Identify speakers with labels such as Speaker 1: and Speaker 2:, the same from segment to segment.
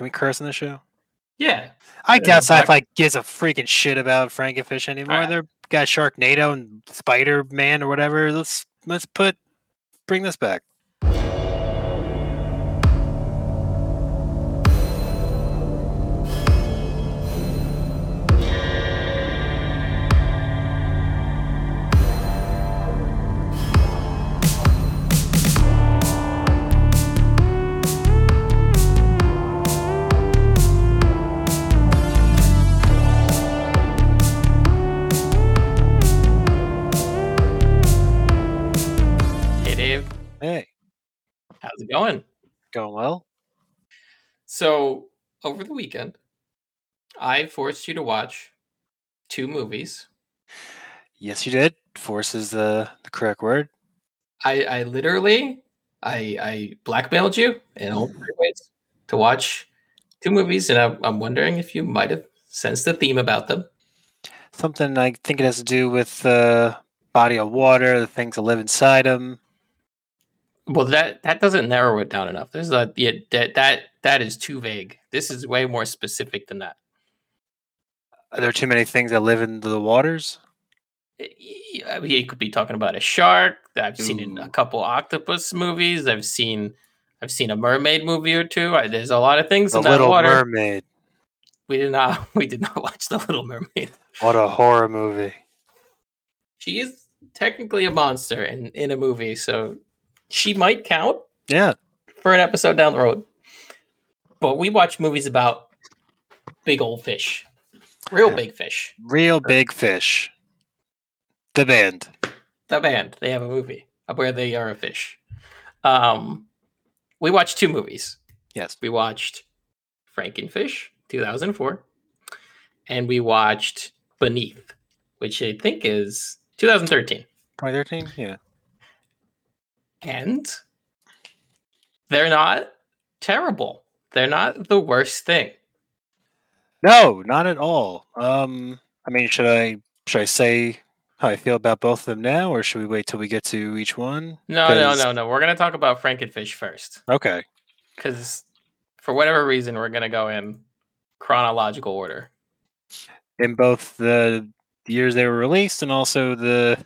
Speaker 1: Can we curse on the show?
Speaker 2: Yeah.
Speaker 1: I doubt
Speaker 2: Black-
Speaker 1: sci-fi gives a freaking shit about Frankenfish anymore.
Speaker 2: Alright.
Speaker 1: They're got Sharknado and Spider Man or whatever. Let's let's put bring this back.
Speaker 2: Going?
Speaker 1: well?
Speaker 2: So, over the weekend, I forced you to watch two movies.
Speaker 1: Yes, you did. Force is the, the correct word.
Speaker 2: I, I literally, I, I blackmailed you in all three ways to watch two movies, and I'm, I'm wondering if you might have sensed the theme about them.
Speaker 1: Something I think it has to do with the body of water, the things that live inside them.
Speaker 2: Well, that that doesn't narrow it down enough. There's a yeah, that that that is too vague. This is way more specific than that.
Speaker 1: Are there too many things that live in the waters?
Speaker 2: I mean, you could be talking about a shark. I've seen in a couple octopus movies. I've seen I've seen a mermaid movie or two. I, there's a lot of things
Speaker 1: The
Speaker 2: in that
Speaker 1: Little
Speaker 2: water.
Speaker 1: Mermaid.
Speaker 2: We did not we did not watch the Little Mermaid.
Speaker 1: What a horror movie.
Speaker 2: She is technically a monster in in a movie, so she might count
Speaker 1: Yeah.
Speaker 2: for an episode down the road. But we watch movies about big old fish, real
Speaker 1: Yeah.
Speaker 2: big fish.
Speaker 1: Reel Big Fish. The band.
Speaker 2: The band they have a movie where they are a fish. Um, we watched two movies.
Speaker 1: Yes.
Speaker 2: We watched Frankenfish, 2004, and we watched Beneath, which I think is 2013.
Speaker 1: 2013? Yeah.
Speaker 2: And they're not terrible. They're not the worst thing.
Speaker 1: No, not at all. Um, I mean, should I should I say how I feel about both of them now, or should we wait till we get to each one?
Speaker 2: No, no,
Speaker 1: 'Cause-
Speaker 2: no, no. We're gonna talk about Frankenfish first,
Speaker 1: Okay.
Speaker 2: because for whatever reason, we're gonna go in chronological order.
Speaker 1: In both the years they were released and also the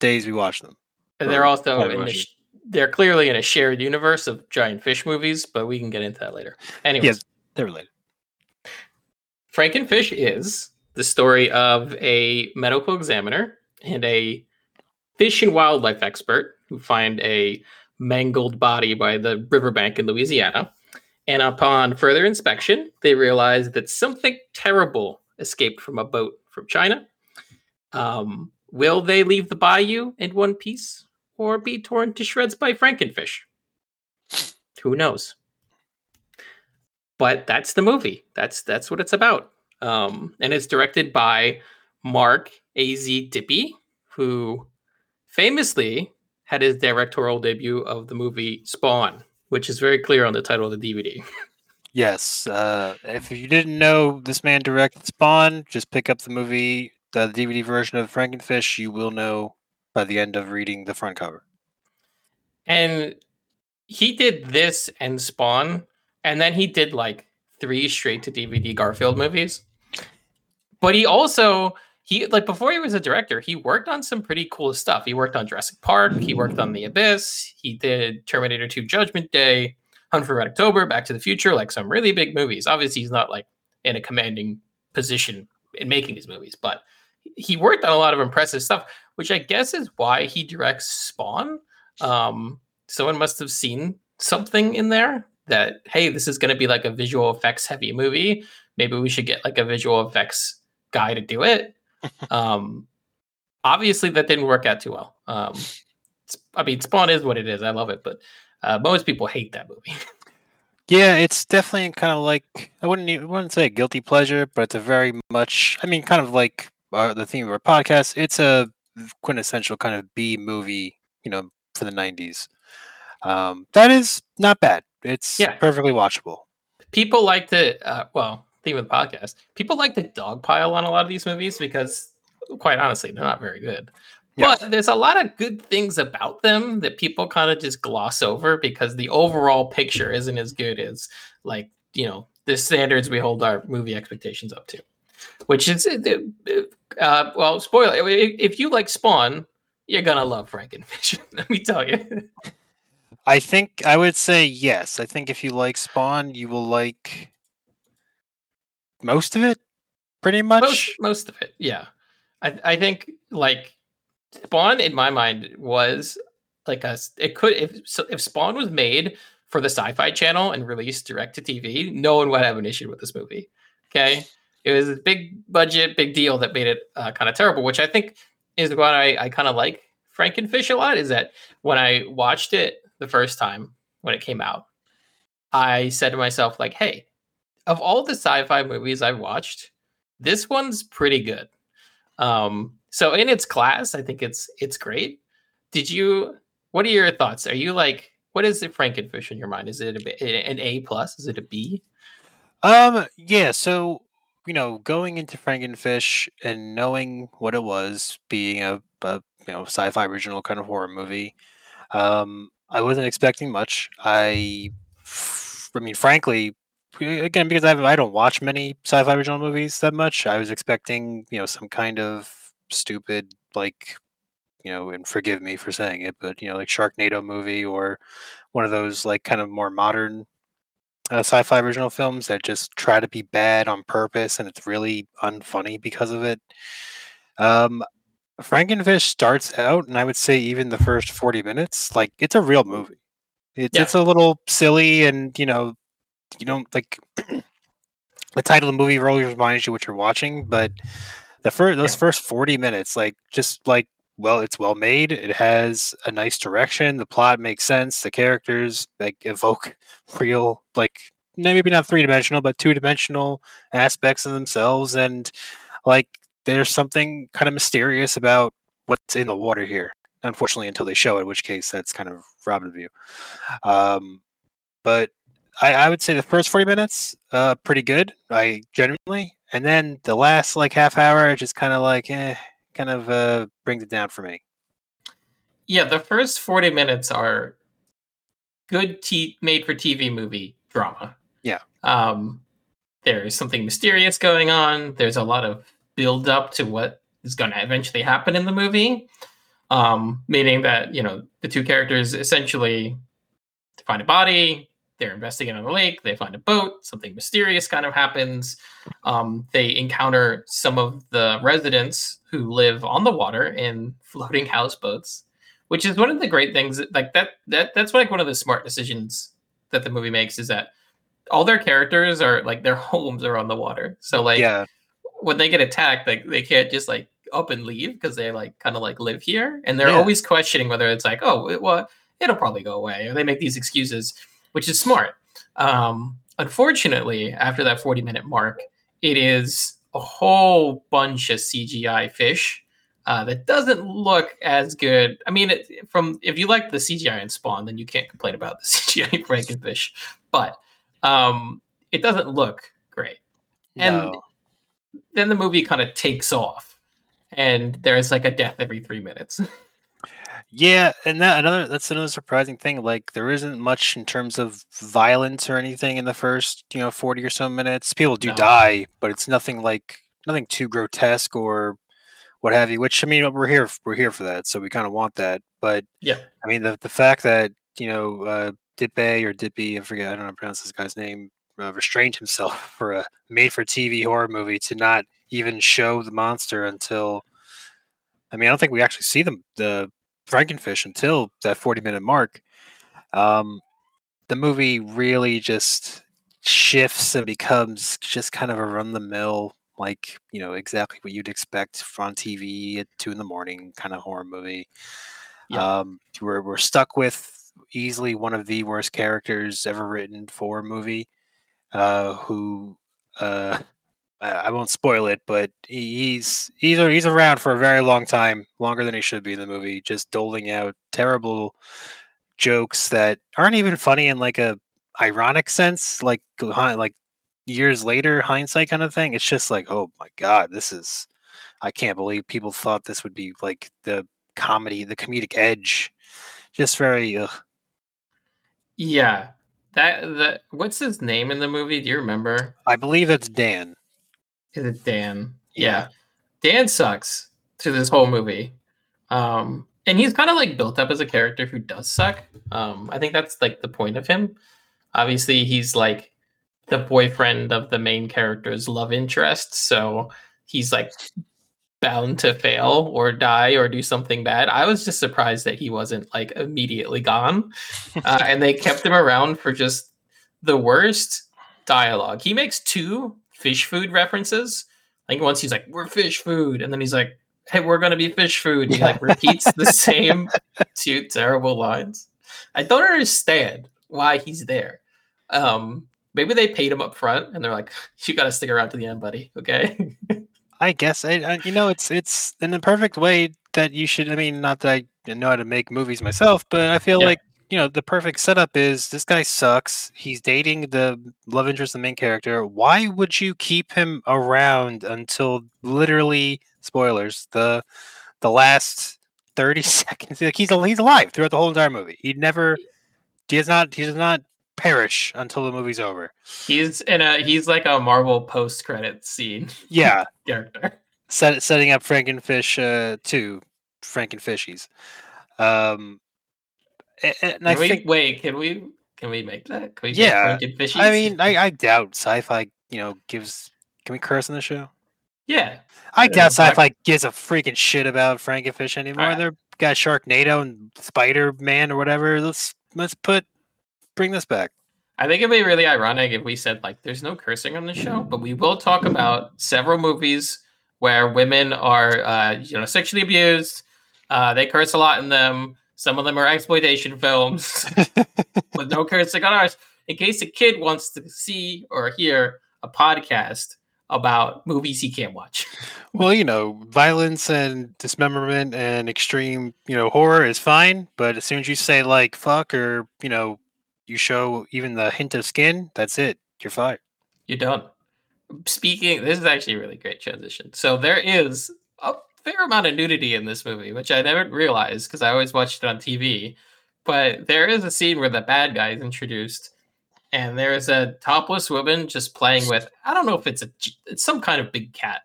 Speaker 1: days we watched them.
Speaker 2: And they're also in the they're clearly in a shared universe of giant fish movies, but we can get into that later. Anyways,
Speaker 1: They're related.
Speaker 2: Frankenfish is the story of a medical examiner and a fish and wildlife expert who find a mangled body by the riverbank in Louisiana. And upon further inspection, they realize that something terrible escaped from a boat from China. Um, will they leave the bayou in one piece or be torn to shreds by Frankenfish? Who knows? But that's the movie. That's that's what it's about. Um, and it's directed by Mark A.Z. Dippy, who famously had his directorial debut of the movie Spawn, which is very clear on the title of the DVD.
Speaker 1: Yes. Uh, if you didn't know this man directed Spawn, just pick up the movie, the DVD version of Frankenfish. You will know by the end of reading the front cover.
Speaker 2: And he did this and Spawn, and then he did like three straight to DVD Garfield movies. But he also he like before he was a director, he worked on some pretty cool stuff. He worked on Jurassic Park, he worked on The Abyss, he did Terminator 2 Judgment Day, Hunt for Red October, Back to the Future, like some really big movies. Obviously, he's not like in a commanding position in making these movies, but he worked on a lot of impressive stuff, which I guess is why he directs Spawn. Um, someone must have seen something in there that hey this is going to be like a visual effects heavy movie maybe we should get like a visual effects guy to do it um obviously that didn't work out too well um i mean spawn is what it is i love it but uh, most people hate that movie
Speaker 1: Yeah, it's definitely kind of like I wouldn't even, I wouldn't say a guilty pleasure, but it's a very much. I mean, kind of like uh, the theme of our podcast. It's a quintessential kind of B movie, you know, for the '90s. Um, that is not bad. It's
Speaker 2: Yeah.
Speaker 1: perfectly watchable.
Speaker 2: people like to uh, well theme of the podcast people like to dogpile on a lot of these movies because quite honestly they're not very good
Speaker 1: Yeah.
Speaker 2: but there's a lot of good things about them that people kind of just gloss over because the overall picture isn't as good as like you know the standards we hold our movie expectations up to, which is uh, well, spoiler. If you like Spawn, you're gonna love Frankenfish. Let me tell you.
Speaker 1: I think I would say yes. I think if you like Spawn, you will like most of it, pretty much.
Speaker 2: Most, most of it, yeah. I I think like Spawn in my mind was like a it could if if Spawn was made for the Sci-Fi Channel and released direct to TV, no one would have an issue with this movie. Okay, it was a big budget, big deal that made it uh, kind of terrible, which I think is what I I kind of like Frankenfish a lot. Is that when I watched it the first time when it came out, I said to myself, like, hey, of all the sci-fi movies I've watched, this one's pretty good. Um, so in its class, I think it's it's great. Did you? What are your thoughts? Are you like, what is the Frankenfish in your mind? Is it a, an A plus? Is it a B?
Speaker 1: Um, yeah. So you know, going into Frankenfish and knowing what it was, being a, a you know sci-fi original kind of horror movie, um, I wasn't expecting much. I, I mean, frankly, again because I I don't watch many sci-fi original movies that much. I was expecting you know some kind of stupid like you know, and forgive me for saying it, but you know, like Sharknado movie or one of those like kind of more modern uh, sci-fi original films that just try to be bad on purpose and it's really unfunny because of it. Um, Frankenfish starts out, and I would say even the first 40 minutes, like it's a real movie. It's yeah. it's a little silly, and you know, you don't like the title of the movie really reminds you what you're watching, but the first those yeah. first 40 minutes, like just like well, it's well made. It has a nice direction. The plot makes sense. The characters like evoke real, like maybe not three dimensional, but two dimensional aspects of themselves, and like there's something kind of mysterious about what's in the water here. Unfortunately, until they show it, in which case that's kind of robbing view. Um, but I, I, would say the first 40 minutes, uh, pretty good. I genuinely, and then the last like half hour, just kind of like, eh, kind of uh, brings it down for me.
Speaker 2: Yeah, the first 40 minutes are good t- made for TV movie drama.
Speaker 1: Yeah.
Speaker 2: Um, there's something mysterious going on. There's a lot of build up to what is going to eventually happen in the movie. Um, meaning that you know the two characters essentially find a body. They're investigating on the lake. They find a boat. Something mysterious kind of happens. Um, they encounter some of the residents who live on the water in floating houseboats, which is one of the great things. Like that, that that's like one of the smart decisions that the movie makes is that all their characters are like their homes are on the water. So like yeah when they get attacked, like they can't just like up and leave because they like kind of like live here, and they're yeah. always questioning whether it's like, oh, it, well, it'll probably go away, or they make these excuses, which is smart. Um, unfortunately, after that forty minute mark, it is a whole bunch of CGI fish. Uh, that doesn't look as good. I mean, it, from if you like the CGI in Spawn, then you can't complain about the CGI Frankenfish. But um, it doesn't look great. And no then the movie kind of takes off, and there's like a death every three minutes.
Speaker 1: yeah, and that another that's another surprising thing. Like there isn't much in terms of violence or anything in the first you know forty or so minutes. People do no. die, but it's nothing like nothing too grotesque or what have you. Which I mean, we're here we're here for that, so we kind of want that. But
Speaker 2: yeah,
Speaker 1: I mean the the fact that you know uh, Dippe or Dippy, I forget, I don't know how to pronounce this guy's name uh, restrained himself for a made-for-TV horror movie to not even show the monster until. I mean, I don't think we actually see them the Frankenfish until that forty-minute mark. Um, the movie really just shifts and becomes just kind of a run-the-mill, like you know exactly what you'd expect on TV at two in the morning kind of horror movie. Yeah. Um, we're we're stuck with easily one of the worst characters ever written for a movie uh, who uh, Uh, I won't spoil it, but he's he's he's around for a very long time, longer than he should be in the movie, just doling out terrible jokes that aren't even funny in like a ironic sense, like like years later hindsight kind of thing. It's just like, oh my god, this is I can't believe people thought this would be like the comedy, the comedic edge. Just very ugh.
Speaker 2: Yeah, that the what's his name in the movie? Do you remember?
Speaker 1: I believe it's Dan.
Speaker 2: Is it Dan?
Speaker 1: Yeah.
Speaker 2: Yeah. Dan sucks to this whole movie. Um and he's kind of like built up as a character who does suck. Um I think that's like the point of him. Obviously, he's like the boyfriend of the main character's love interest, so he's like bound to fail or die or do something bad. I was just surprised that he wasn't like immediately gone. Uh, and they kept him around for just the worst dialogue. He makes two fish food references. I think once he's like, "We're fish food," and then he's like, "Hey, we're gonna be fish food." He like repeats the same two terrible lines. I don't understand why he's there. Um, maybe they paid him up front, and they're like, "You got to stick around to the end, buddy." Okay.
Speaker 1: I guess I, I, you know it's it's in the perfect way that you should. I mean, not that I know how to make movies myself, but I feel
Speaker 2: Yeah.
Speaker 1: like you know the perfect setup is this guy sucks. He's dating the love interest, of the main character. Why would you keep him around until literally spoilers the the last thirty seconds? Like he's he's alive throughout the whole entire movie. He never he does not he does not perish until the movie's over.
Speaker 2: he's in a he's like a Marvel post credit scene
Speaker 1: Yeah,
Speaker 2: character.
Speaker 1: set, setting up Frankenfish uh, two Frankenfishies. Um, and I
Speaker 2: we
Speaker 1: think
Speaker 2: wait? Can we can we make that? Can we
Speaker 1: Yeah? I mean I, I doubt sci-fi you know gives. Can we curse on the show?
Speaker 2: yeah.
Speaker 1: I
Speaker 2: Yeah,
Speaker 1: doubt sci-fi gives a freaking shit about Frankenfish anymore.
Speaker 2: Alright.
Speaker 1: They're got Sharknado and Spider Man or whatever. Let's let's put bring this back.
Speaker 2: I think it'd be really ironic if we said like there's no cursing on the show, but we will talk about several movies where women are uh, you know sexually abused. Uh, they curse a lot in them. Some of them are exploitation films with no cursing on ours. In case a kid wants to see or hear a podcast about movies he can't watch.
Speaker 1: Well, you know, violence and dismemberment and extreme, you know, horror is fine, but as soon as you say like fuck or, you know, you show even the hint of skin, that's it. You're fired.
Speaker 2: You're done. Speaking, this is actually a really great transition. So there is a fair amount of nudity in this movie, which I never realized because I always watched it on TV. But there is a scene where the bad guy is introduced, and there is a topless woman just playing with. I don't know if it's a it's some kind of big cat,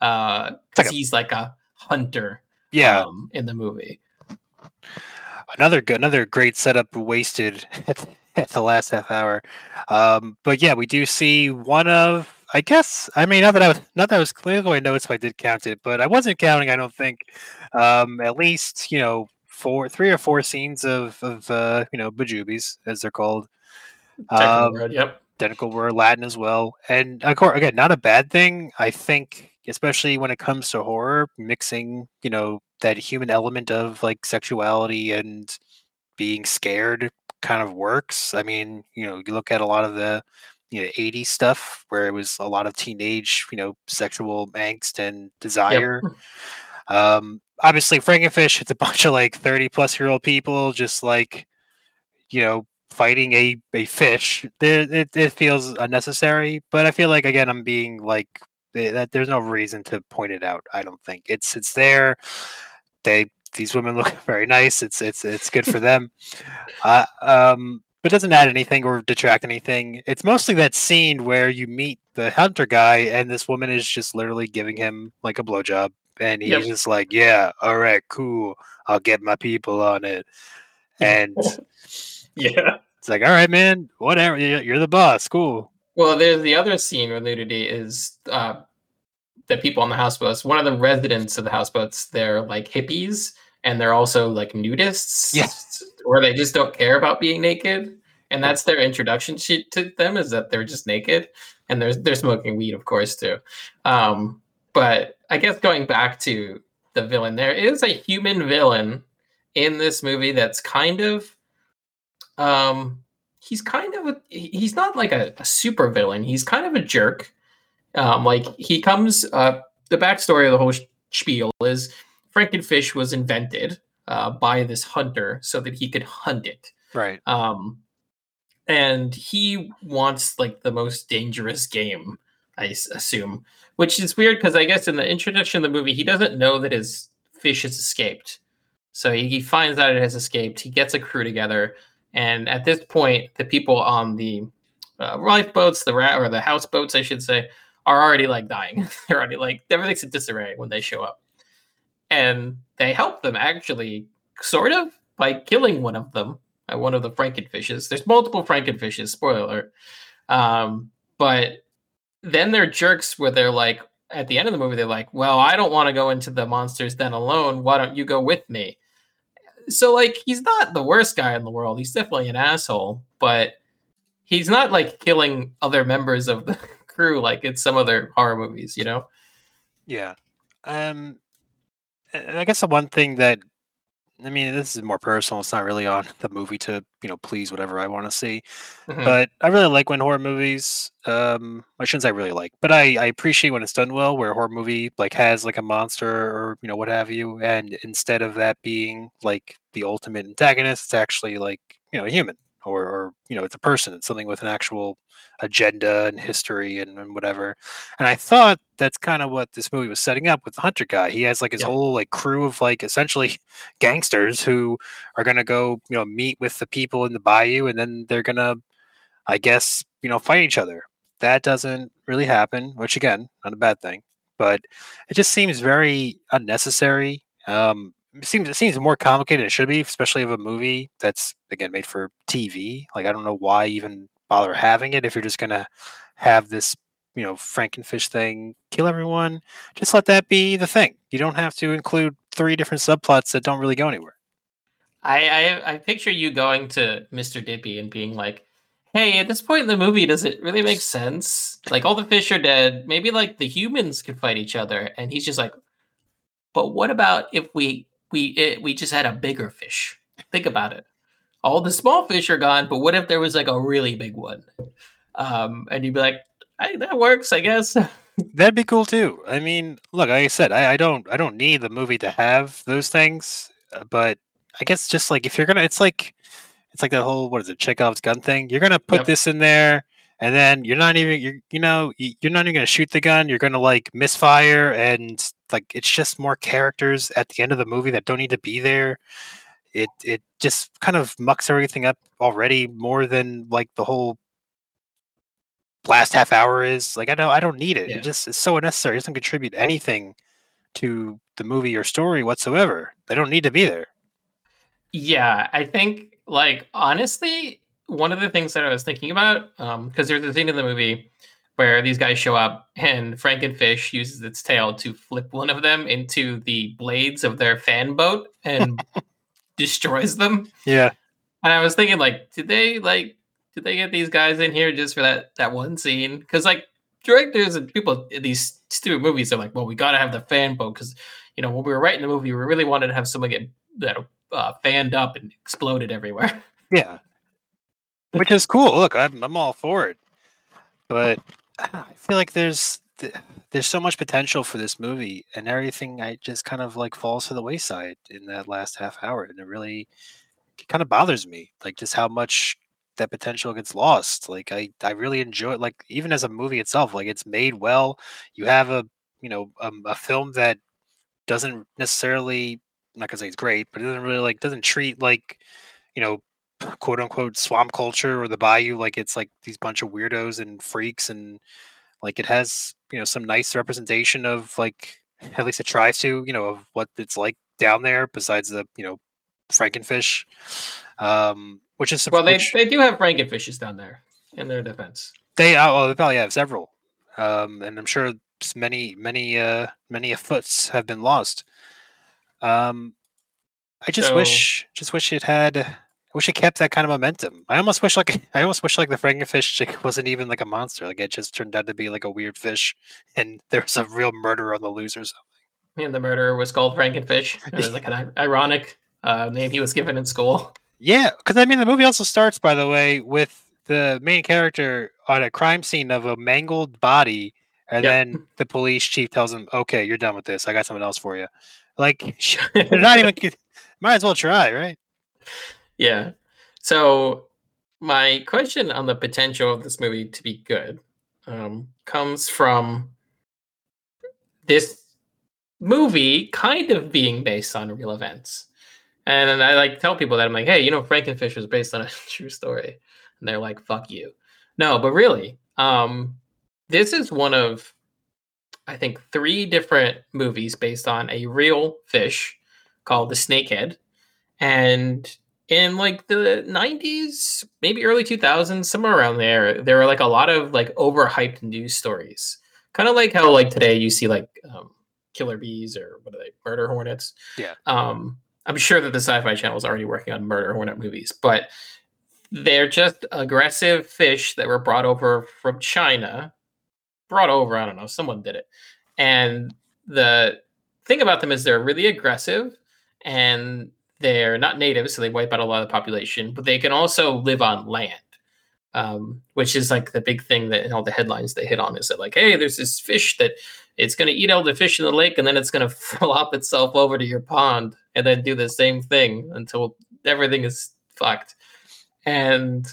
Speaker 2: because
Speaker 1: like a-
Speaker 2: he's like a hunter.
Speaker 1: Yeah,
Speaker 2: um, in the movie.
Speaker 1: another good, another great setup wasted at, the- at the last half hour. Um, but yeah, we do see one of, I guess, I mean, not that I was, not that I was clearly going to notice if I did count it, but I wasn't counting. I don't think, um, at least you know, four, three or four scenes of of uh, you know, bajubies as they're called. Um,
Speaker 2: word, yep.
Speaker 1: identical word Latin as well. And of course, again, not a bad thing. I think, especially when it comes to horror, mixing, you know, that human element of like sexuality and being scared kind of works. I mean, you know, you look at a lot of the you know 80s stuff where it was a lot of teenage, you know, sexual angst and desire. Um obviously Frankenfish, it's a bunch of like 30 plus year old people just like you know fighting a a fish. There it, it feels unnecessary, but I feel like again I'm being like eh, that there's no reason to point it out. I don't think. It's it's there. They these women look very nice. It's it's it's good for them. Uh, um but it doesn't add anything or detract anything. It's mostly that scene where you meet the hunter guy and this woman is just literally giving him like a blowjob and he's
Speaker 2: Yep.
Speaker 1: just like, Yeah, all right, cool. I'll get my people on it. And
Speaker 2: Yeah.
Speaker 1: it's like, all right, man, whatever. You're the boss. Cool.
Speaker 2: Well, there's the other scene where nudity is uh, the people on the houseboats. One of the residents of the houseboats, they're like hippies, and they're also like nudists.
Speaker 1: Yes.
Speaker 2: Or they just don't care about being naked, and that's their introduction to, to them is that they're just naked, and they're they're smoking weed, of course, too. Um, but I guess going back to the villain, there is a human villain in this movie that's kind of um he's kind of a he's not like a, a super villain he's kind of a jerk um like he comes uh the backstory of the whole sh- spiel is frankenfish was invented uh by this hunter so that he could hunt it.
Speaker 1: Right.
Speaker 2: um and he wants like the most dangerous game i assume which is weird because i guess in the introduction of the movie he doesn't know that his fish has escaped. So he, he finds out it has escaped. He gets a crew together. And at this point, the people on the uh, lifeboats, the rat or the houseboats, I should say, are already like dying. They're already like everything's in disarray when they show up, and they help them actually, sort of by killing one of them, uh, one of the Frankenfishes. There's multiple Frankenfishes. Spoiler. Um, but then they're jerks where they're like, at the end of the movie, they're like, "Well, I don't want to go into the monsters den alone. Why don't you go with me?" So like, he's not the worst guy in the world. He's definitely an asshole, but he's not like killing other members of the crew like it's some other horror movies, you know?
Speaker 1: Yeah. Um, I guess the one thing that I mean, this is more personal. It's not really on the movie to you know please whatever I want to see. Mm-hmm. But I really like when horror movies. Um, I shouldn't say really like, but I I appreciate when it's done well, where a horror movie like has like a monster or you know what have you, and instead of that being like the ultimate antagonist, it's actually like you know a human or, or you know it's a person it's something with an actual agenda and history and, and whatever. And i thought that's kind of what this movie was setting up with the hunter guy. He has like his yeah. whole like crew of like essentially gangsters who are going to go you know meet with the people in the bayou and then they're going to i guess you know fight each other. That doesn't really happen which again not a bad thing but it just seems very unnecessary. Um it seems it seems more complicated than it should be, especially of a movie that's again made for TV. Like I don't know why even bother having it if you're just gonna have this you know Frankenfish thing kill everyone. Just let that be the thing. You don't have to include three different subplots that don't really go anywhere.
Speaker 2: I I, I picture you going to Mr. Dippy and being like, "Hey, at this point in the movie, does it really make sense? Like all the fish are dead. Maybe like the humans could fight each other." And he's just like, "But what about if we we it, we just had a bigger fish. Think about it. All the small fish are gone, but what if there was like a really big one? Um, and you'd be like, that works, I guess.
Speaker 1: That'd be cool too. I mean, look, like I said, I, I don't, I don't need the movie to have those things, uh, but I guess just like if you're gonna, it's like, it's like the whole what is it, Chekhov's gun thing. You're gonna put yep. this in there, and then you're not even, you're, you know, you're not even gonna shoot the gun. You're gonna like misfire, and like it's just more characters at the end of the movie that don't need to be there. It it just kind of mucks everything up already more than like the whole last half hour is. Like I know I don't need it. Yeah. It just it's so unnecessary. It doesn't contribute anything to the movie or story whatsoever. They don't need to be there.
Speaker 2: Yeah, I think like honestly, one of the things that I was thinking about, um, because there's a scene in the movie where these guys show up and Frankenfish uses its tail to flip one of them into the blades of their fan boat and destroys them.
Speaker 1: Yeah.
Speaker 2: And I was thinking, like, did they like did they get these guys in here just for that that one scene? Because like directors and people in these stupid movies are like, well, we got to have the fan boat because you know when we were writing the movie, we really wanted to have someone get that uh, fanned up and exploded everywhere.
Speaker 1: Yeah, which is cool. Look, I'm I'm all for it, but I feel like there's there's so much potential for this movie, and everything I just kind of like falls to the wayside in that last half hour, and it really it kind of bothers me, like just how much that potential gets lost. Like I I really enjoy it, like even as a movie itself, like it's made well. You have a you know um, a film that doesn't necessarily I'm not gonna say it's great, but it doesn't really like doesn't treat like you know quote unquote swamp culture or the bayou like it's like these bunch of weirdos and freaks and like it has you know some nice representation of like at least it tries to you know of what it's like down there besides the you know frankenfish um which is
Speaker 2: well they,
Speaker 1: which,
Speaker 2: they do have frankenfishes down there in their defense.
Speaker 1: They oh they probably have several um and i'm sure many many uh many foots have been lost. Um i just so, wish just wish it had I wish it kept that kind of momentum. I almost wish like I almost wish like the Frankenfish wasn't even like a monster. Like it just turned out to be like a weird fish, and there was a real murder on the loose or something.
Speaker 2: And the murderer was called Frankenfish. It was like an ironic uh, name he was given in school.
Speaker 1: Yeah, because I mean the movie also starts, by the way, with the main character on a crime scene of a mangled body, and yep. then the police chief tells him, "Okay, you're done with this. I got something else for you." Like, they're not even. Might as well try, right?
Speaker 2: Yeah. So my question on the potential of this movie to be good um, comes from this movie kind of being based on real events. And I like tell people that I'm like, hey, you know, Frankenfish was based on a true story, and they're like, fuck you. No, but really, um, this is one of I think three different movies based on a real fish called the snakehead. And in like the 90s, maybe early 2000s, somewhere around there, there were like a lot of like overhyped news stories. Kind of like how like today you see like um, killer bees or what are they, murder hornets.
Speaker 1: Yeah.
Speaker 2: Um, I'm sure that the Sci-Fi Channel is already working on murder hornet movies, but they're just aggressive fish that were brought over from China. Brought over, I don't know, someone did it. And the thing about them is they're really aggressive and they're not native, so they wipe out a lot of the population, but they can also live on land. Um, which is like the big thing that all the headlines they hit on is that like, hey, there's this fish that it's going to eat all the fish in the lake and then it's going to flop itself over to your pond and then do the same thing until everything is fucked. And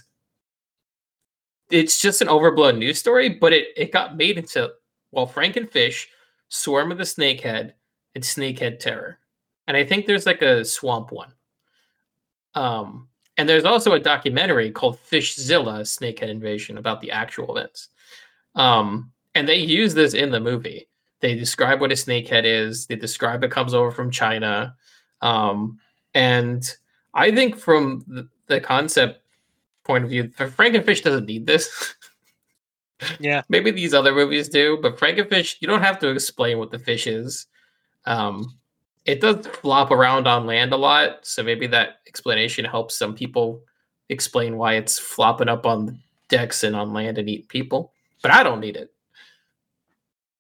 Speaker 2: it's just an overblown news story, but it, it got made into well, Frankenfish, Swarm of the Snakehead, and Snakehead Terror. And I think there's like a swamp one. Um, and there's also a documentary called Fishzilla Snakehead Invasion about the actual events. Um, and they use this in the movie. They describe what a snakehead is. They describe it comes over from China. Um, and I think from the, the concept point of view, Frankenfish doesn't need this.
Speaker 1: Yeah.
Speaker 2: Maybe these other movies do, but Frankenfish, you don't have to explain what the fish is. Um, it does flop around on land a lot, so maybe that explanation helps some people explain why it's flopping up on decks and on land and eat people. But I don't need it.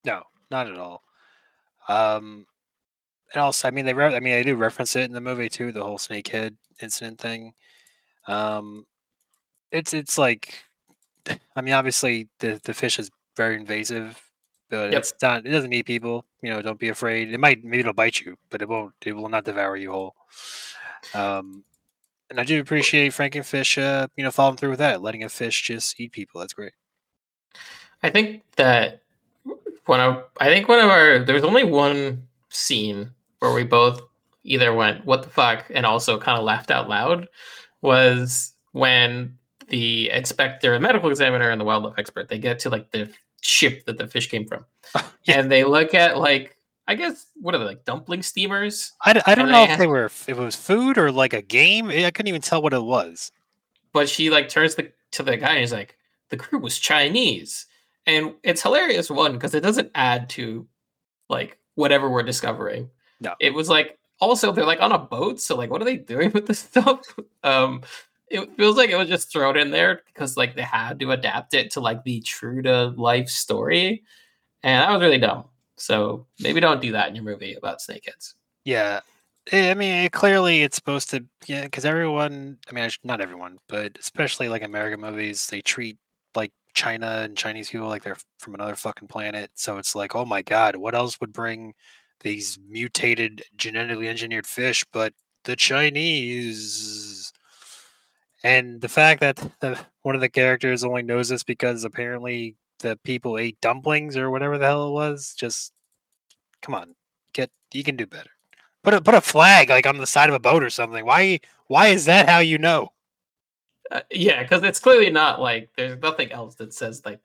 Speaker 1: No, not at all. Um, and also, I mean, they, re- I mean, they do reference it in the movie too, the whole snakehead incident thing. Um, it's it's like, I mean, obviously the the fish is very invasive, but
Speaker 2: Yep.
Speaker 1: it's not. It doesn't eat people. You know, don't be afraid. It might, maybe it'll bite you, but it won't. It will not devour you whole. Um, and I do appreciate Frank Frankenfish, uh, you know, following through with that, letting a fish just eat people. That's great.
Speaker 2: I think that one of I think one of our there's only one scene where we both either went what the fuck and also kind of laughed out loud was when the inspector, medical examiner, and the wildlife expert they get to like the ship that the fish came from,
Speaker 1: Yeah.
Speaker 2: and they look at like I guess what are they like dumpling steamers?
Speaker 1: I, I don't know if they were if it was food or like a game. I couldn't even tell what it was.
Speaker 2: but she like turns the, to the guy and is like, the crew was Chinese. And it's hilarious, one, because it doesn't add to like whatever we're discovering.
Speaker 1: No.
Speaker 2: It was like also they're like on a boat, so like what are they doing with this stuff? Um it feels like it was just thrown in there because like they had to adapt it to like the true to life story. And that was really dumb. So maybe don't do that in your movie about snakeheads.
Speaker 1: Yeah, Eh, I mean, clearly it's supposed to. Yeah, because everyone. I mean, not everyone, but especially like American movies, they treat like China and Chinese people like they're from another fucking planet. So it's like, oh my god, what else would bring these mutated, genetically engineered fish but the Chinese? And the fact that the, one of the characters only knows this because apparently the people ate dumplings or whatever the hell it was. Just come on, get you can do better. Put a put a flag like on the side of a boat or something. Why why is that how you know?
Speaker 2: Uh, yeah, because it's clearly not like there's nothing else that says like,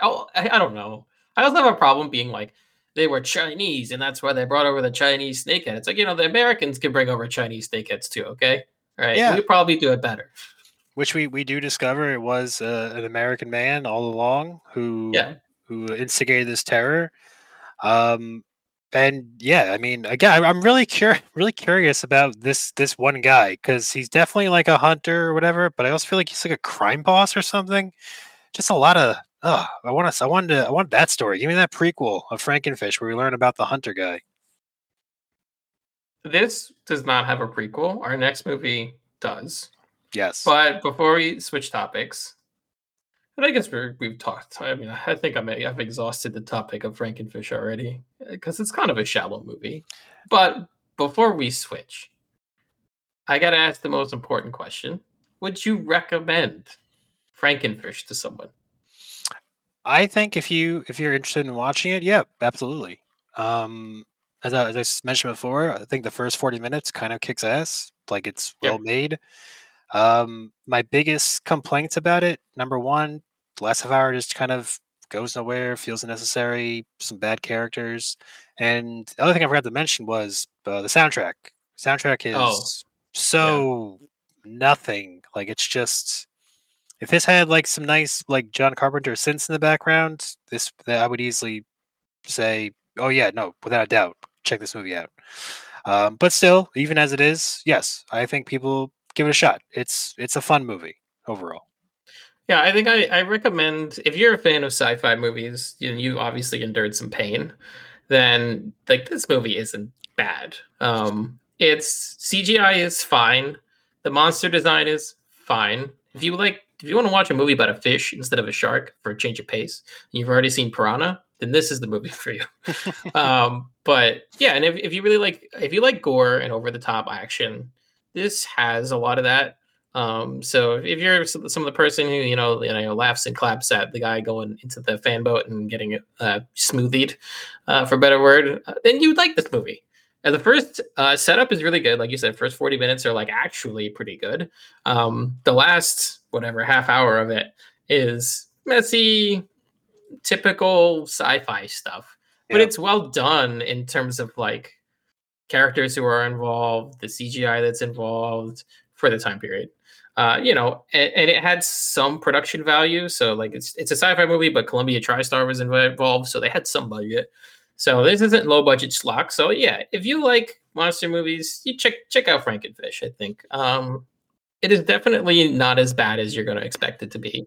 Speaker 2: oh, I, I don't know. I also have a problem being like they were Chinese and that's why they brought over the Chinese snakehead. It's like you know the Americans can bring over Chinese snakeheads too. Okay, all right,
Speaker 1: Yeah.
Speaker 2: we probably do it better.
Speaker 1: Which we we do discover it was uh, an American man all along who
Speaker 2: Yeah,
Speaker 1: who instigated this terror. Um, and yeah, I mean, again, I- I'm really cur- really curious about this this one guy because he's definitely like a hunter or whatever, but I also feel like he's like a crime boss or something. Just a lot of oh, I want to, I wanted to, I want that story. Give me that prequel of Frankenfish where we learn about the hunter guy.
Speaker 2: this does not have a prequel. Our next movie does.
Speaker 1: Yes,
Speaker 2: But before we switch topics, and I guess we're, we've talked. I mean, I think I'm, I've exhausted the topic of Frankenfish already because it's kind of a shallow movie. But before we switch, I got to ask the most important question Would you recommend Frankenfish to someone?
Speaker 1: I think if you if you're interested in watching it, yeah, absolutely. Um, as I, as I mentioned before, I think the first 40 minutes kind of kicks ass. like it's
Speaker 2: Yep.
Speaker 1: well made. Um, my biggest complaints about it, number one, the last half hour just kind of goes nowhere, feels unnecessary, some bad characters, and the other thing I forgot to mention was uh, the soundtrack. Soundtrack is
Speaker 2: Oh,
Speaker 1: so nothing. Like it's just if this had like some nice like John Carpenter synths in the background, this that I would easily say, oh yeah, no, without a doubt, check this movie out. Um, but still, even as it is, yes, I think people give it a shot. It's it's a fun movie overall.
Speaker 2: Yeah, I think I, I recommend if you're a fan of sci-fi movies, you you obviously endured some pain, then like this movie isn't bad. Um it's CGI is fine. The monster design is fine. If you like if you want to watch a movie about a fish instead of a shark for a change of pace, and you've already seen Piranha, then this is the movie for you. um, but yeah, and if, if you really like if you like gore and over the top action, this has a lot of that. Um, so if you're some, of the person who you know, you know laughs and claps at the guy going into the fan boat and getting it uh, smoothied, uh, for a better word, uh, then you'd like this movie. And the first uh, setup is really good, like you said. First forty minutes are like actually pretty good. Um, the last whatever half hour of it is messy, typical sci-fi stuff, but
Speaker 1: Yeah.
Speaker 2: it's well done in terms of like characters who are involved, the CGI that's involved for the time period. Uh, you know, and, and it had some production value. So like it's it's a sci-fi movie, but Columbia TriStar was involved, so they had some budget. So this isn't low budget schlock. So yeah, if you like monster movies, you check check out Frankenfish. I think um, it is definitely not as bad as you're going to expect it to be.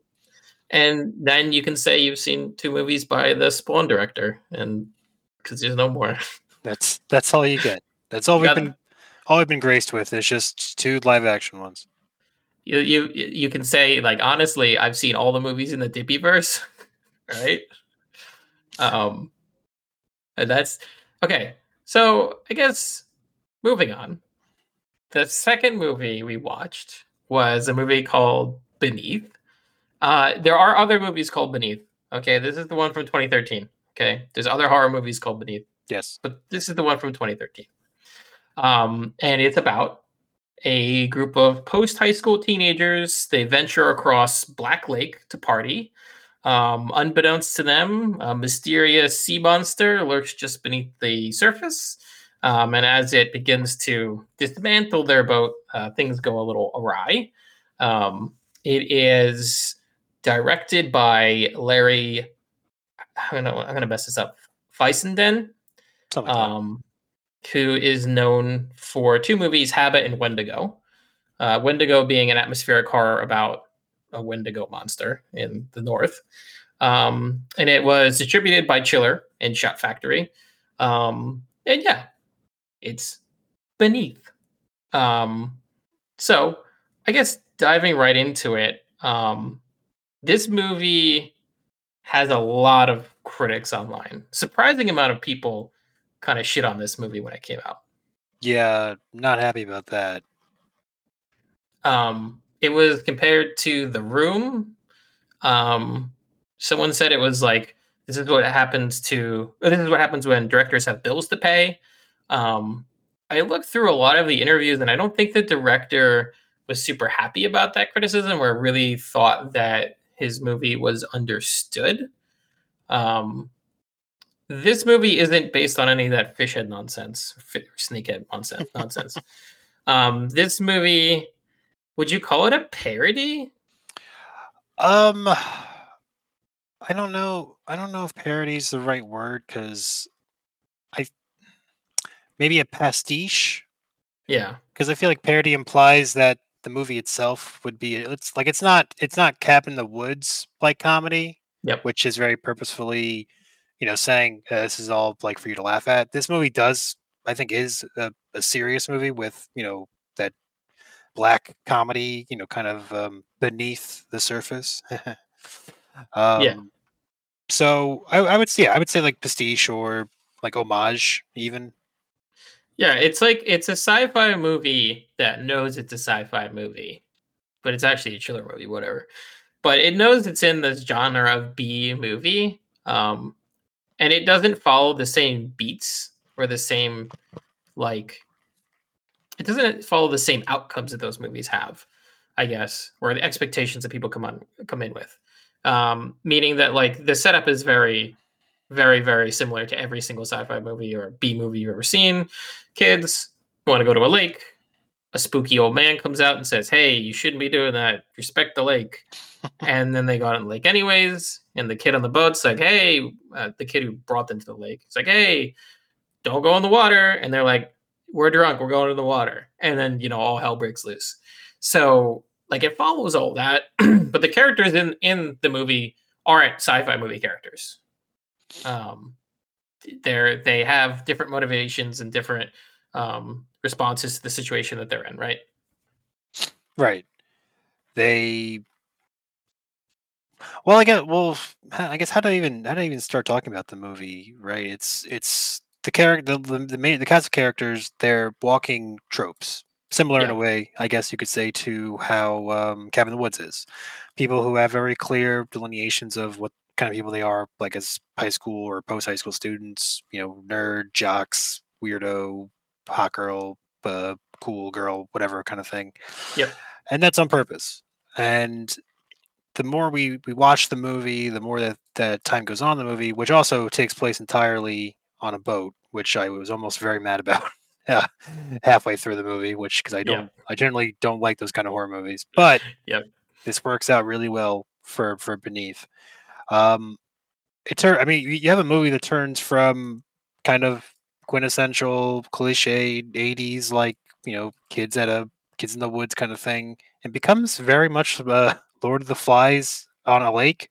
Speaker 2: And then you can say you've seen two movies by the Spawn director, and because there's no more.
Speaker 1: That's that's all you get. That's all we've been all we've been graced with is just two live action ones.
Speaker 2: you you you can say like honestly i've seen all the movies in the dippyverse right um and that's okay so i guess moving on the second movie we watched was a movie called beneath uh there are other movies called beneath okay this is the one from 2013 okay there's other horror movies called beneath
Speaker 1: Yes.
Speaker 2: but this is the one from 2013. Um, and it's about a group of post high school teenagers. They venture across Black Lake to party. Um, unbeknownst to them, a mysterious sea monster lurks just beneath the surface. Um, and as it begins to dismantle their boat, uh, things go a little awry. Um, it is directed by Larry. I'm gonna I'm gonna mess this up. Fessenden,
Speaker 1: Something like
Speaker 2: um, who is known for two movies, Habit and Wendigo. Uh, Wendigo being an atmospheric horror about a Wendigo monster in the north. Um, and it was distributed by Chiller and Shout Factory. Um, and yeah, it's beneath. Um, so I guess diving right into it, um, this movie has a lot of critics online. Surprising amount of people kind of shit on this movie when it came out.
Speaker 1: Yeah, not happy about that.
Speaker 2: Um, it was compared to The Room. Um, someone said it was like this is what happens to this is what happens when directors have bills to pay. Um, I looked through a lot of the interviews, and I don't think the director was super happy about that criticism, or really thought that his movie was understood. Um, this movie isn't based on any of that fish head nonsense, fi- snakehead nonsense. nonsense. Um, this movie, would you call it a parody?
Speaker 1: Um, I don't know. I don't know if parody is the right word because I maybe a pastiche
Speaker 2: Yeah,
Speaker 1: because I feel like parody implies that the movie itself would be it's like it's not it's not Cabin in the Woods like comedy,
Speaker 2: Yep.
Speaker 1: which is very purposefully, you know, saying uh, this is all like for you to laugh at. This movie does, I think, is a, a serious movie with you know that black comedy, you know, kind of um, beneath the surface. um, So I, I would say, yeah, I would say like pastiche or like homage, even.
Speaker 2: yeah. It's like it's a sci-fi movie that knows it's a sci-fi movie, but it's actually a chiller movie, whatever. But it knows it's in this genre of B movie, um, and it doesn't follow the same beats or the same like it doesn't follow the same outcomes that those movies have, I guess, or the expectations that people come on come in with. Um, meaning that like the setup is very, very, very similar to every single sci-fi movie or B movie you've ever seen. Kids want to go to a lake. A spooky old man comes out and says, "Hey, you shouldn't be doing that. Respect the lake." and then they got in the lake anyways. And the kid on the boat's like, "Hey," uh, the kid who brought them to the lake, he's like, "Hey, don't go in the water." And they're like, "We're drunk. We're going in the water." And then you know all hell breaks loose. So like it follows all that, but the characters in in the movie aren't sci-fi movie characters. Um, they're they have different motivations and different um, responses to the situation that they're in, right?
Speaker 1: Right. They. Well, I guess. Well, I guess how do I even how do I even start talking about the movie? Right. It's it's the character the the, main the cast of characters. They're walking tropes, similar in a way, I guess you could say, to how um, Cabin in the Woods is. People who have very clear delineations of what kind of people they are, like as high school or post high school students. You know, nerd, jocks, weirdo, hot girl, uh, cool girl, whatever kind of thing.
Speaker 2: Yep.
Speaker 1: And that's on purpose. And the more we we watch the movie, the more that that time goes on in the movie, which also takes place entirely on a boat, which I was almost very mad about. Yeah, halfway through the movie, which because I don't, I generally don't like those kind of horror movies, but
Speaker 2: Yep.
Speaker 1: this works out really well for for Beneath. Um, it turn, I mean, you have a movie that turns from kind of quintessential cliche '80s, like you know, kids at a kids in the woods kind of thing, and becomes very much uh, Lord of the Flies on a lake.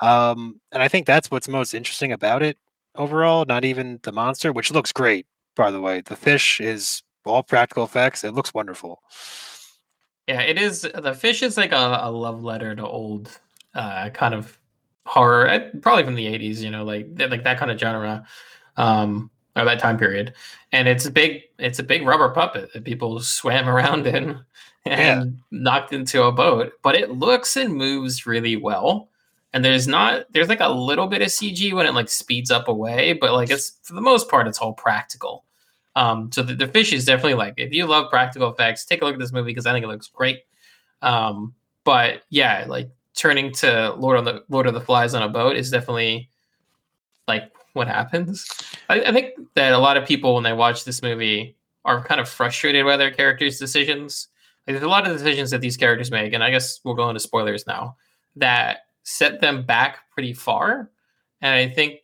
Speaker 1: Um, and I think that's what's most interesting about it overall. Not even the monster, which looks great, by the way. The fish is all practical effects. It looks wonderful.
Speaker 2: Yeah, it is. The fish is like a, a love letter to old uh, kind of horror, eh, probably from the '80s. You know, like like that kind of genre, um, or that time period. And it's a big, it's a big rubber puppet that people swam around in and knocked into a boat. But it looks and moves really well. And there's not, there's like a little bit of CG when it like speeds up away, but like it's for the most part, it's all practical. Um, so the, the fish is definitely like if you love practical effects, take a look at this movie because I think it looks great. Um, but yeah, like turning to Lord of the Lord of the Flies on a boat is definitely like what happens. I, I think that a lot of people when they watch this movie are kind of frustrated by their characters' decisions. Like, there's a lot of decisions that these characters make, and I guess we'll go into spoilers now that set them back pretty far. And I think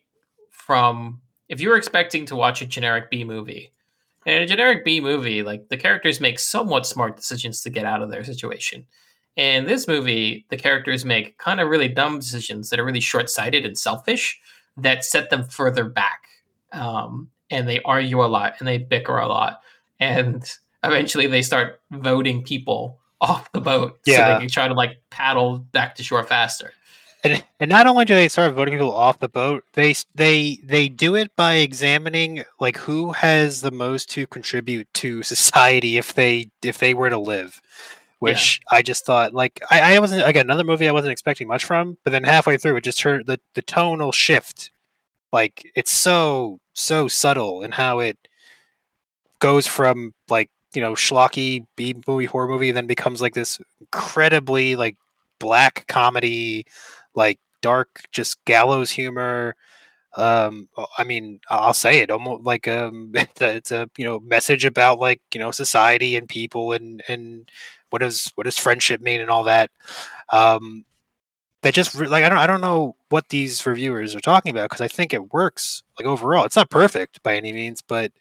Speaker 2: from if you were expecting to watch a generic B movie, in a generic B movie, like the characters make somewhat smart decisions to get out of their situation. In this movie, the characters make kind of really dumb decisions that are really short sighted and selfish that set them further back. Um, and they argue a lot and they bicker a lot. And eventually they start voting people off the boat so
Speaker 1: Yeah.
Speaker 2: they can try to like paddle back to shore faster.
Speaker 1: And, and not only do they start voting people off the boat, they they they do it by examining like who has the most to contribute to society if they if they were to live. Which I just thought like I, I wasn't again another movie I wasn't expecting much from, but then halfway through it just turned the the tonal shift. Like it's so so subtle in how it goes from like you know schlocky B movie horror movie, then becomes like this incredibly like black comedy like dark just gallows humor um i mean i'll say it almost like um it's a, it's a you know message about like you know society and people and and what does what does friendship mean and all that. Um that just like i don't i don't know what these reviewers are talking about because i think it works like overall it's not perfect by any means but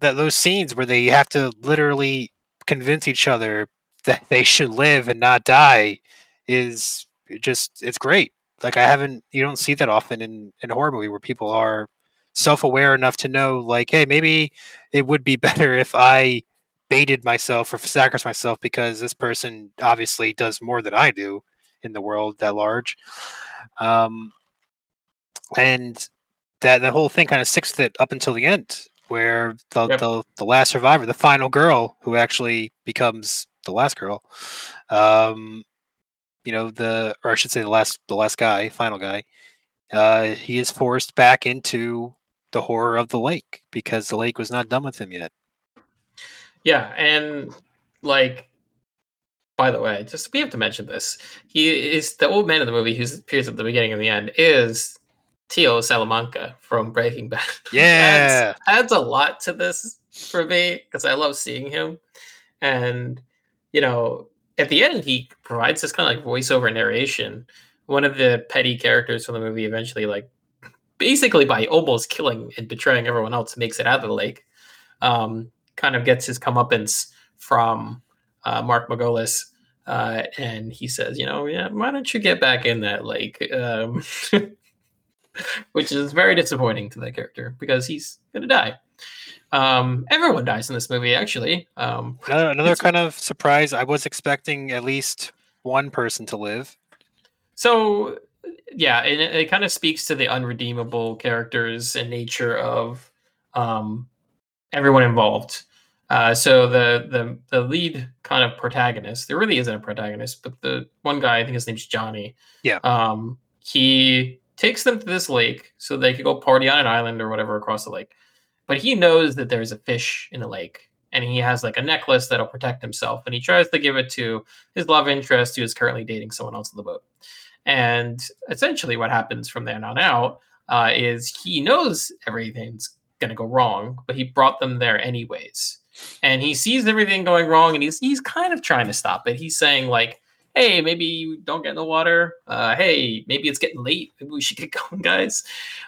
Speaker 1: that those scenes where they have to literally convince each other that they should live and not die is just it's great. Like i haven't you don't see that often in in horror movie where people are self-aware enough to know like hey maybe it would be better if i baited myself or sacrificed myself because this person obviously does more than i do in the world that large um and that the whole thing kind of sticks it up until the end where the,
Speaker 2: Yep.
Speaker 1: the the last survivor the final girl who actually becomes the last girl um you know the or i should say the last the last guy final guy uh he is forced back into the horror of the lake because the lake was not done with him yet
Speaker 2: Yeah, and like, by the way, just we have to mention this. He is the old man of the movie who appears at the beginning and the end is Tio Salamanca from Breaking Bad.
Speaker 1: Yeah,
Speaker 2: adds, adds a lot to this for me because I love seeing him, and you know, at the end he provides this kind of like voiceover narration. One of the petty characters from the movie eventually like basically by almost killing and betraying everyone else makes it out of the lake um, kind of gets his comeuppance from uh, Mark Margolis. Uh, and he says, you know, yeah, why don't you get back in that lake? Um, which is very disappointing to that character because he's going to die. Um, everyone dies in this movie, actually. Um,
Speaker 1: another, another kind of surprise. I was expecting at least one person to live.
Speaker 2: So, yeah, it, it kind of speaks to the unredeemable characters and nature of um, everyone involved. Uh, so the the the lead kind of protagonist, there really isn't a protagonist, but the one guy, I think his name's Johnny.
Speaker 1: Yeah.
Speaker 2: Um, he takes them to this lake so they could go party on an island or whatever across the lake. But he knows that there's a fish in the lake, and he has like a necklace that'll protect himself, and he tries to give it to his love interest who is currently dating someone else on the boat. And essentially, what happens from there on out uh, is he knows everything's going to go wrong, but he brought them there anyways. And he sees everything going wrong, and he's he's kind of trying to stop it. He's saying like, "Hey, maybe you don't get in the water. Uh, hey, maybe it's getting late. Maybe we should get going, guys."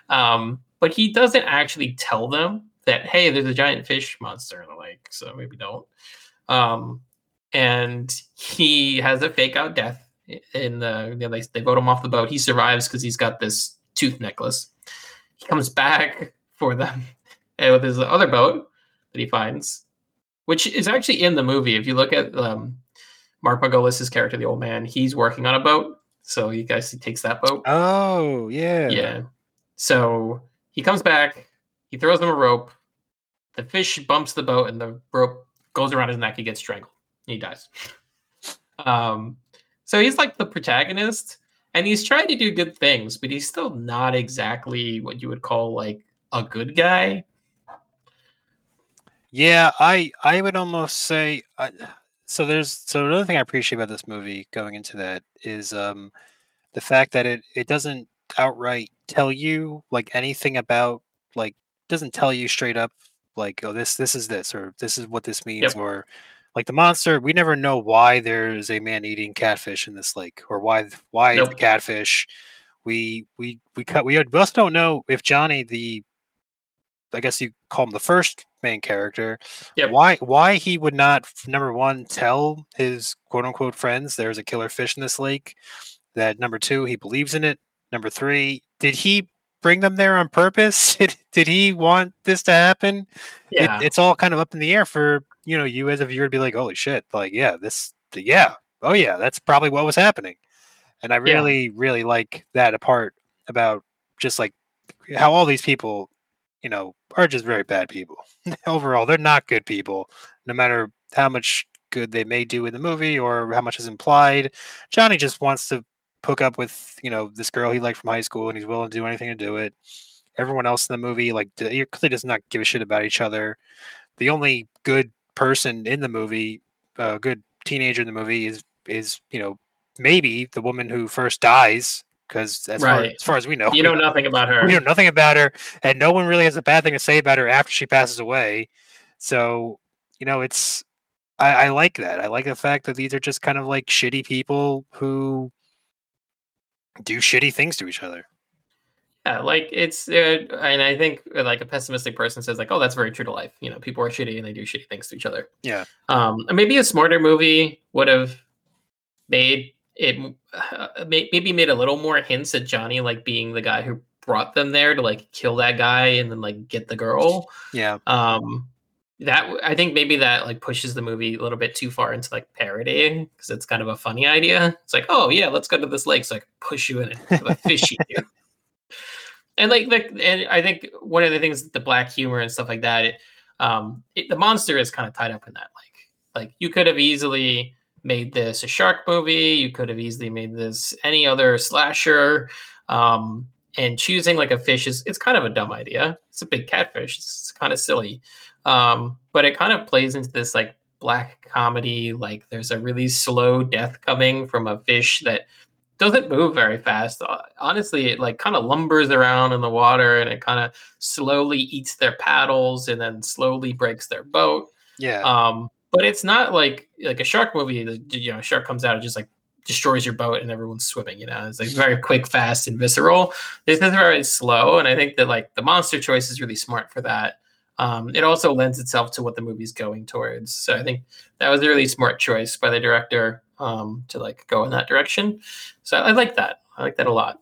Speaker 2: Um, but he doesn't actually tell them that, "Hey, there's a giant fish monster in the lake, so maybe don't." Um, and he has a fake out death in the you know, they, they vote him off the boat. He survives because he's got this tooth necklace. He comes back for them and with his other boat that he finds, which is actually in the movie. If you look at um, Mark Margolis's character, the old man, he's working on a boat. So he guys he takes that boat.
Speaker 1: Oh yeah,
Speaker 2: yeah. So he comes back. He throws them a rope. The fish bumps the boat, and the rope goes around his neck. He gets strangled. He dies. Um, so he's like the protagonist, and he's trying to do good things, but he's still not exactly what you would call like a good guy.
Speaker 1: Yeah, I I would almost say uh, so. There's so another thing I appreciate about this movie going into that is um the fact that it it doesn't outright tell you like anything about like doesn't tell you straight up like oh this this is this or this is what this means yep. or like the monster we never know why there's a man eating catfish in this lake or why why nope. the catfish we we we cut we also don't know if johnny the I guess you call him the first main character.
Speaker 2: Yep.
Speaker 1: Why why he would not number one tell his quote unquote friends there's a killer fish in this lake. That number two, he believes in it. Number three, did he bring them there on purpose? Did, did he want this to happen?
Speaker 2: Yeah.
Speaker 1: It, it's all kind of up in the air for you know you as a viewer to be like, holy shit, like yeah, this yeah, oh yeah, that's probably what was happening. And I really, yeah. really like that apart about just like how all these people you know, are just very bad people. Overall, they're not good people, no matter how much good they may do in the movie or how much is implied. Johnny just wants to hook up with, you know, this girl he liked from high school and he's willing to do anything to do it. Everyone else in the movie, like, clearly does not give a shit about each other. The only good person in the movie, a uh, good teenager in the movie is, is, you know, maybe the woman who first dies because as, right. far, as far as we know,
Speaker 2: you know nothing about her.
Speaker 1: We know nothing about her, and no one really has a bad thing to say about her after she passes away. So, you know, it's I, I like that. I like the fact that these are just kind of like shitty people who do shitty things to each other.
Speaker 2: Yeah, like it's, uh, and I think uh, like a pessimistic person says like, "Oh, that's very true to life." You know, people are shitty and they do shitty things to each other.
Speaker 1: Yeah.
Speaker 2: Um, maybe a smarter movie would have made it uh, maybe made a little more hints at Johnny like being the guy who brought them there to like kill that guy and then like get the girl.
Speaker 1: Yeah.
Speaker 2: Um that I think maybe that like pushes the movie a little bit too far into like parody because it's kind of a funny idea. It's like, oh yeah, let's go to this lake so I can push you in with a fish you. And like the, and I think one of the things the black humor and stuff like that, it, um, it, the monster is kind of tied up in that. Like, like you could have easily made this a shark movie. You could have easily made this any other slasher. Um, and choosing like a fish is it's kind of a dumb idea. It's a big catfish. It's kind of silly, um, but it kind of plays into this like black comedy. Like there's a really slow death coming from a fish that doesn't move very fast. Uh, honestly, it like kind of lumbers around in the water and it kind of slowly eats their paddles and then slowly breaks their boat.
Speaker 1: Yeah.
Speaker 2: Um, but it's not like like a shark movie. You know a shark comes out and just like destroys your boat and everyone's swimming. You know, it's like very quick, fast, and visceral. This is very slow, and I think that like the monster choice is really smart for that. Um, it also lends itself to what the movie's going towards. So I think that was a really smart choice by the director um, to like go in that direction. So I, I like that. I like that a lot.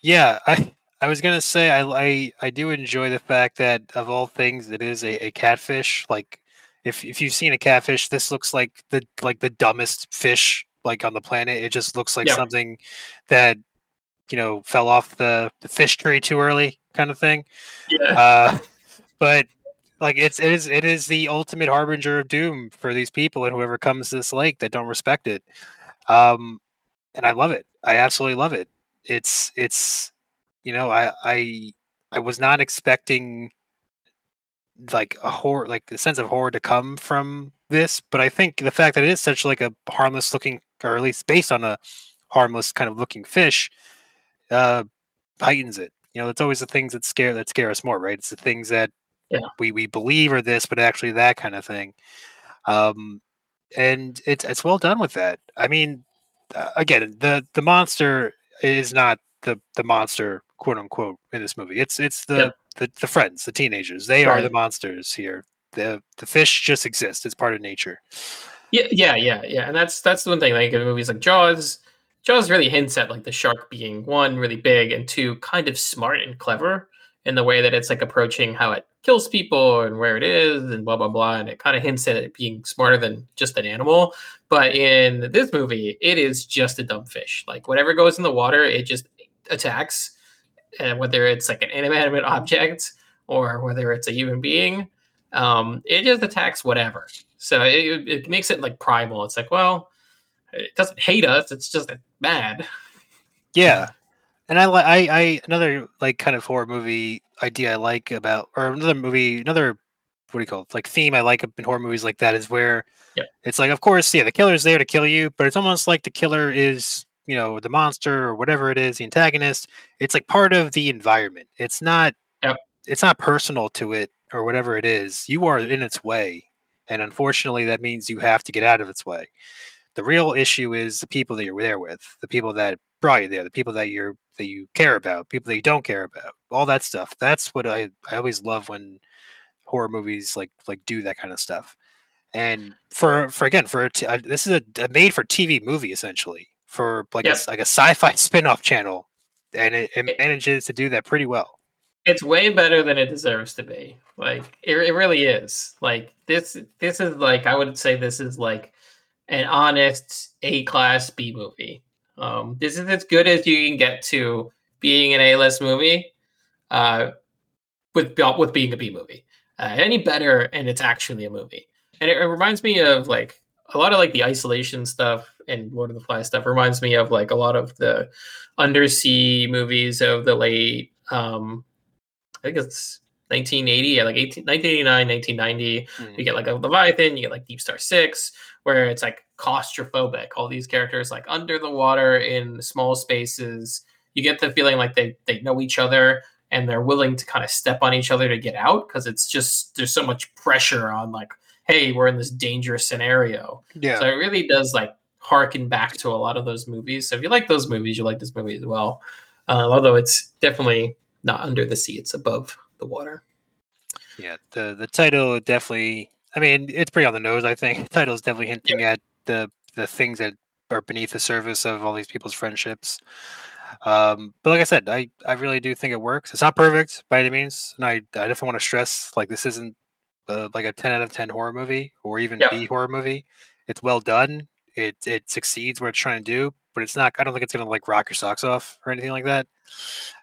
Speaker 1: Yeah, I I was gonna say I I, I do enjoy the fact that of all things it is a, a catfish. Like if if you've seen a catfish, this looks like the like the dumbest fish like on the planet. It just looks like
Speaker 2: Yeah.
Speaker 1: something that you know fell off the, the fish tree too early, kind of thing.
Speaker 2: Yeah.
Speaker 1: Uh, but like it's it is it is the ultimate harbinger of doom for these people and whoever comes to this lake that don't respect it. Um, and I love it. I absolutely love it. It's it's you know I I I was not expecting like a horror like the sense of horror to come from this, but I think the fact that it is such like a harmless looking or at least based on a harmless kind of looking fish uh heightens it. You know, it's always the things that scare that scare us more, right? It's the things that
Speaker 2: Yeah.
Speaker 1: we we believe are this, but actually that kind of thing. Um, and it's it's well done with that. I mean, uh, again, the the monster is not the the monster, quote unquote, in this movie. It's it's the. The, the friends, the teenagers. They are the monsters here. The the fish just exist. It's part of nature.
Speaker 2: Yeah, yeah, yeah, yeah. And that's that's the one thing. Like in movies like Jaws, Jaws really hints at like the shark being one really big and two kind of smart and clever in the way that it's like approaching how it kills people and where it is and blah blah blah. And it kind of hints at it being smarter than just an animal. But in this movie, it is just a dumb fish. Like whatever goes in the water, it just attacks. And whether it's like an inanimate object or whether it's a human being, um, it just attacks whatever. So it, it makes it like primal. It's like, well, it doesn't hate us. It's just mad.
Speaker 1: Yeah, and I like I I another like kind of horror movie idea I like about or another movie another what do you call it like theme I like in horror movies like that is where
Speaker 2: Yeah.
Speaker 1: it's like of course yeah the killer's there to kill you but it's almost like the killer is you know the monster or whatever it is the antagonist it's like part of the environment. It's not
Speaker 2: Yep.
Speaker 1: it's not personal to it or whatever it is. You are in its way and unfortunately that means you have to get out of its way. The real issue is the people that you're there with the people that brought you there the people that you're that you care about people that you don't care about all that stuff. That's what i i always love when horror movies like like do that kind of stuff. And for for again for a t- uh, this is a, a made for tv movie essentially for like a,
Speaker 2: Yep.
Speaker 1: s- like a sci-fi spin-off channel and it, it manages to do that pretty well
Speaker 2: It's way better than it deserves to be. Like it, it really is. Like this this is like I would say this is like an honest A class B movie. Um, this is as good as you can get to being an A list movie, uh, with with being a B movie. Uh, any better, and it's actually a movie. And it, it reminds me of like a lot of like the isolation stuff and Lord of the Flies stuff. Reminds me of like a lot of the undersea movies of the late. Um, I think it's 1980, yeah, like 18, 1989, 1990
Speaker 1: Mm.
Speaker 2: you get like a leviathan you get like deep star six where it's like claustrophobic all these characters like under the water in small spaces you get the feeling like they they know each other and they're willing to kind of step on each other to get out because it's just there's so much pressure on like hey we're in this dangerous scenario
Speaker 1: yeah
Speaker 2: so it really does like harken back to a lot of those movies so if you like those movies you like this movie as well uh, although it's definitely not under the sea it's above the water
Speaker 1: Yeah, the the title definitely. I mean, it's pretty on the nose. I think the title is definitely hinting at the the things that are beneath the surface of all these people's friendships. Um, but like I said, I I really do think it works. It's not perfect by any means, and I I definitely want to stress like this isn't uh, like a ten out of ten horror movie or even
Speaker 2: Yeah.
Speaker 1: B horror movie. It's well done. It it succeeds what it's trying to do, but it's not. I don't think it's gonna like rock your socks off or anything like that.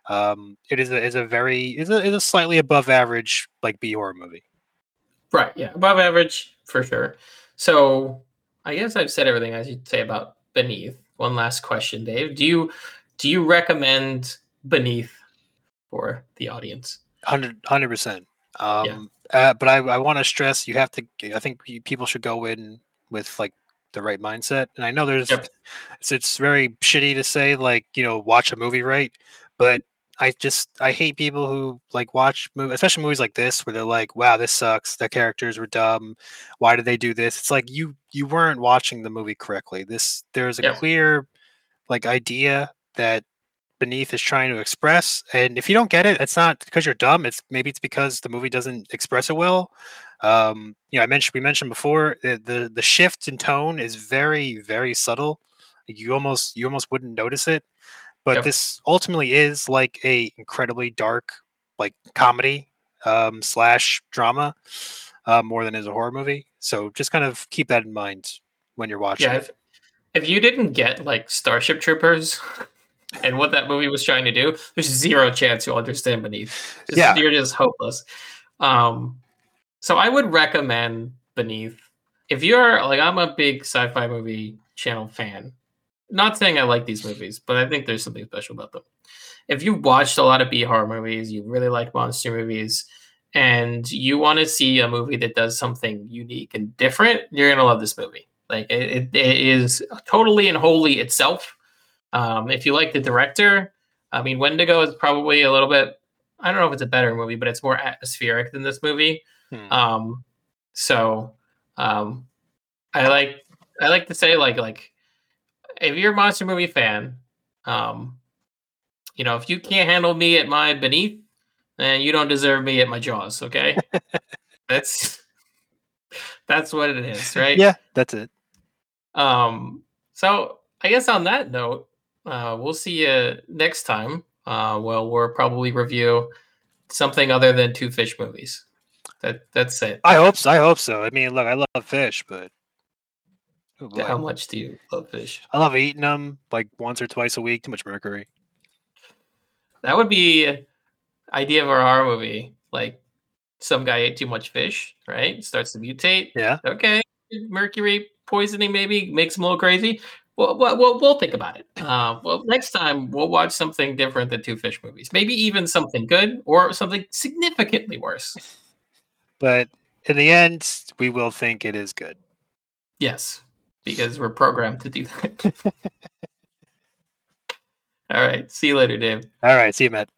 Speaker 1: Um, it is a is a very is a is a slightly above average like B horror movie.
Speaker 2: Right. Yeah. Above average for sure. So I guess I've said everything I should say about Beneath. One last question, Dave. Do you do you recommend Beneath for the audience.
Speaker 1: 100 percent. Um, uh, but I, I want to stress you have to. I think people should go in with like the right mindset. And I know there's
Speaker 2: Yep.
Speaker 1: it's it's very shitty to say like you know watch a movie right, but I just I hate people who like watch movies, especially movies like this where they're like, wow, this sucks. The characters were dumb. Why did they do this? It's like you you weren't watching the movie correctly. This there's a clear like idea that beneath is trying to express and if you don't get it it's not because you're dumb it's maybe it's because the movie doesn't express it well um you know i mentioned we mentioned before the the, the shift in tone is very very subtle you almost you almost wouldn't notice it but
Speaker 2: Yep.
Speaker 1: this ultimately is like a incredibly dark like comedy um slash drama uh, more than is a horror movie so just kind of keep that in mind when you're watching
Speaker 2: Yeah, if, if you didn't get like Starship Troopers and what that movie was trying to do, there's zero chance you'll understand Beneath. Just-
Speaker 1: Yeah.
Speaker 2: you're just hopeless. Um, so I would recommend Beneath if you're like I'm a big sci-fi movie channel fan. Not saying I like these movies, but I think there's something special about them. If you've watched a lot of B horror movies, you really like monster movies, and you want to see a movie that does something unique and different, you're gonna love this movie. Like it, it, it is totally and wholly itself. Um, if you like the director, I mean, Wendigo is probably a little bit. I don't know if it's a better movie, but it's more atmospheric than this movie.
Speaker 1: Hmm.
Speaker 2: Um, so um, I like I like to say like like if you're a monster movie fan, um, you know, if you can't handle me at my beneath, then you don't deserve me at my jaws. Okay, that's that's what it is, right?
Speaker 1: yeah that's it
Speaker 2: Um, so I guess on that note, uh, we'll see you next time. Uh, well, we'll probably review something other than two fish movies. That that's it.
Speaker 1: I hope so. I hope so. I mean, look, I love fish, but oh.
Speaker 2: How much do you love fish?
Speaker 1: I love eating them like once or twice a week. Too much mercury.
Speaker 2: That would be idea of a horror movie. Like some guy ate too much fish, right? Starts to mutate.
Speaker 1: Yeah.
Speaker 2: Okay, mercury poisoning maybe makes him a little crazy. Well, we'll, we'll, we'll think about it. Uh, well, next time we'll watch something different than two fish movies. Maybe even something good or something significantly worse.
Speaker 1: But in the end, we will think it is good.
Speaker 2: Yes, because we're programmed to do that. All right. See you later, Dave.
Speaker 1: All right. See you, Matt.